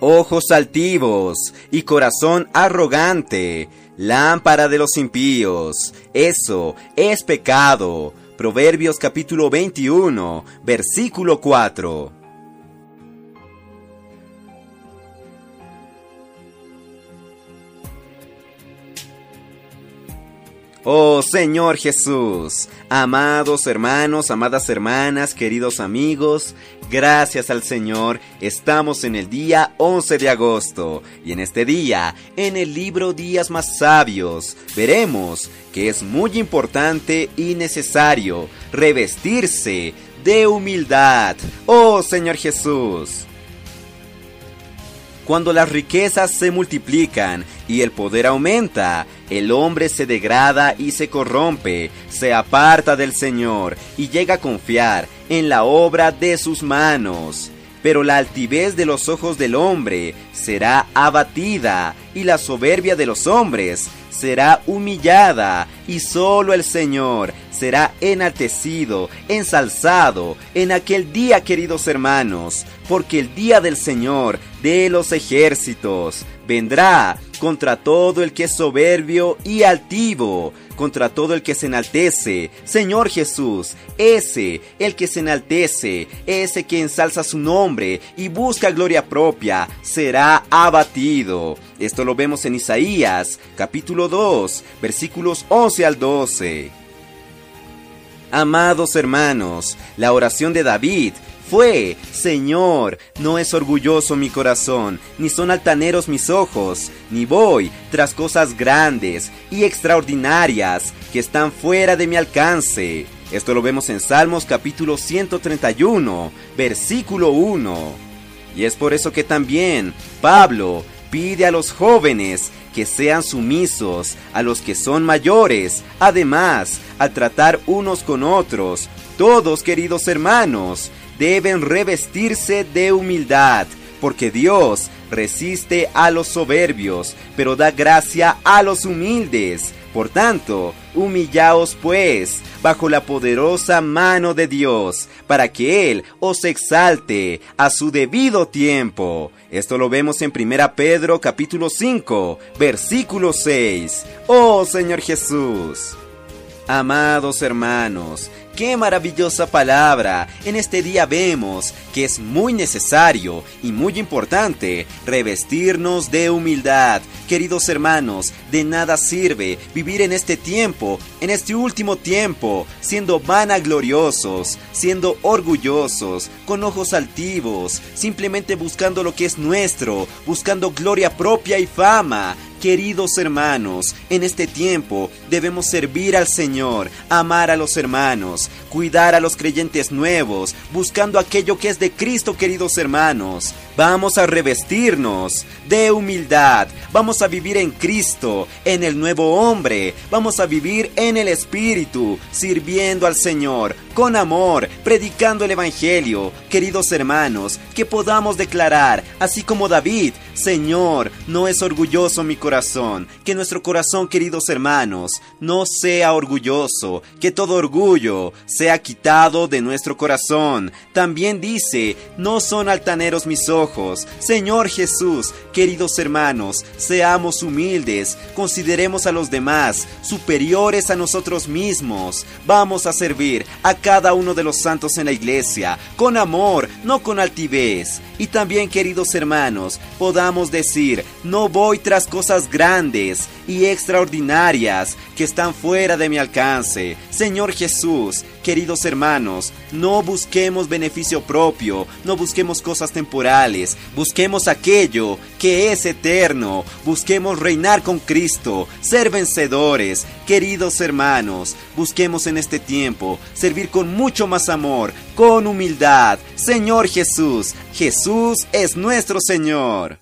ojos altivos y corazón arrogante, lámpara de los impíos. Eso es pecado. Proverbios capítulo 21, versículo 4. Oh Señor Jesús, amados hermanos, amadas hermanas, queridos amigos, gracias al Señor, estamos en el día 11 de agosto y en este día, en el libro Días más Sabios, veremos que es muy importante y necesario revestirse de humildad. Oh Señor Jesús. Cuando las riquezas se multiplican y el poder aumenta, el hombre se degrada y se corrompe, se aparta del Señor y llega a confiar en la obra de sus manos. Pero la altivez de los ojos del hombre será abatida y la soberbia de los hombres será humillada y solo el Señor será enaltecido, ensalzado en aquel día, queridos hermanos, porque el día del Señor de los ejércitos vendrá contra todo el que es soberbio y altivo, contra todo el que se enaltece. Señor Jesús, ese, el que se enaltece, ese que ensalza su nombre y busca gloria propia, será abatido. Esto lo vemos en Isaías, capítulo 2, versículos 11 al 12. Amados hermanos, la oración de David fue, Señor, no es orgulloso mi corazón, ni son altaneros mis ojos, ni voy tras cosas grandes y extraordinarias que están fuera de mi alcance. Esto lo vemos en Salmos capítulo 131, versículo 1. Y es por eso que también Pablo pide a los jóvenes que sean sumisos a los que son mayores, además, al tratar unos con otros, todos queridos hermanos, deben revestirse de humildad, porque Dios resiste a los soberbios, pero da gracia a los humildes. Por tanto, humillaos pues bajo la poderosa mano de Dios, para que Él os exalte a su debido tiempo. Esto lo vemos en 1 Pedro capítulo 5, versículo 6. Oh Señor Jesús. Amados hermanos, Qué maravillosa palabra. En este día vemos que es muy necesario y muy importante revestirnos de humildad. Queridos hermanos, de nada sirve vivir en este tiempo, en este último tiempo, siendo vanagloriosos, siendo orgullosos, con ojos altivos, simplemente buscando lo que es nuestro, buscando gloria propia y fama, Queridos hermanos, en este tiempo debemos servir al Señor, amar a los hermanos, cuidar a los creyentes nuevos, buscando aquello que es de Cristo, queridos hermanos. Vamos a revestirnos de humildad, vamos a vivir en Cristo, en el nuevo hombre, vamos a vivir en el Espíritu, sirviendo al Señor, con amor, predicando el Evangelio. Queridos hermanos, que podamos declarar, así como David, Señor, no es orgulloso mi corazón, que nuestro corazón, queridos hermanos, no sea orgulloso, que todo orgullo sea quitado de nuestro corazón. También dice, no son altaneros mis ojos. Señor Jesús, queridos hermanos, seamos humildes, consideremos a los demás superiores a nosotros mismos. Vamos a servir a cada uno de los santos en la iglesia, con amor, no con altivez. Y también, queridos hermanos, podamos decir, no voy tras grandes y extraordinarias que están fuera de mi alcance. Señor Jesús, queridos hermanos, no busquemos beneficio propio, no busquemos cosas temporales, busquemos aquello que es eterno, busquemos reinar con Cristo, ser vencedores, queridos hermanos, busquemos en este tiempo servir con mucho más amor, con humildad. Señor Jesús, Jesús es nuestro Señor.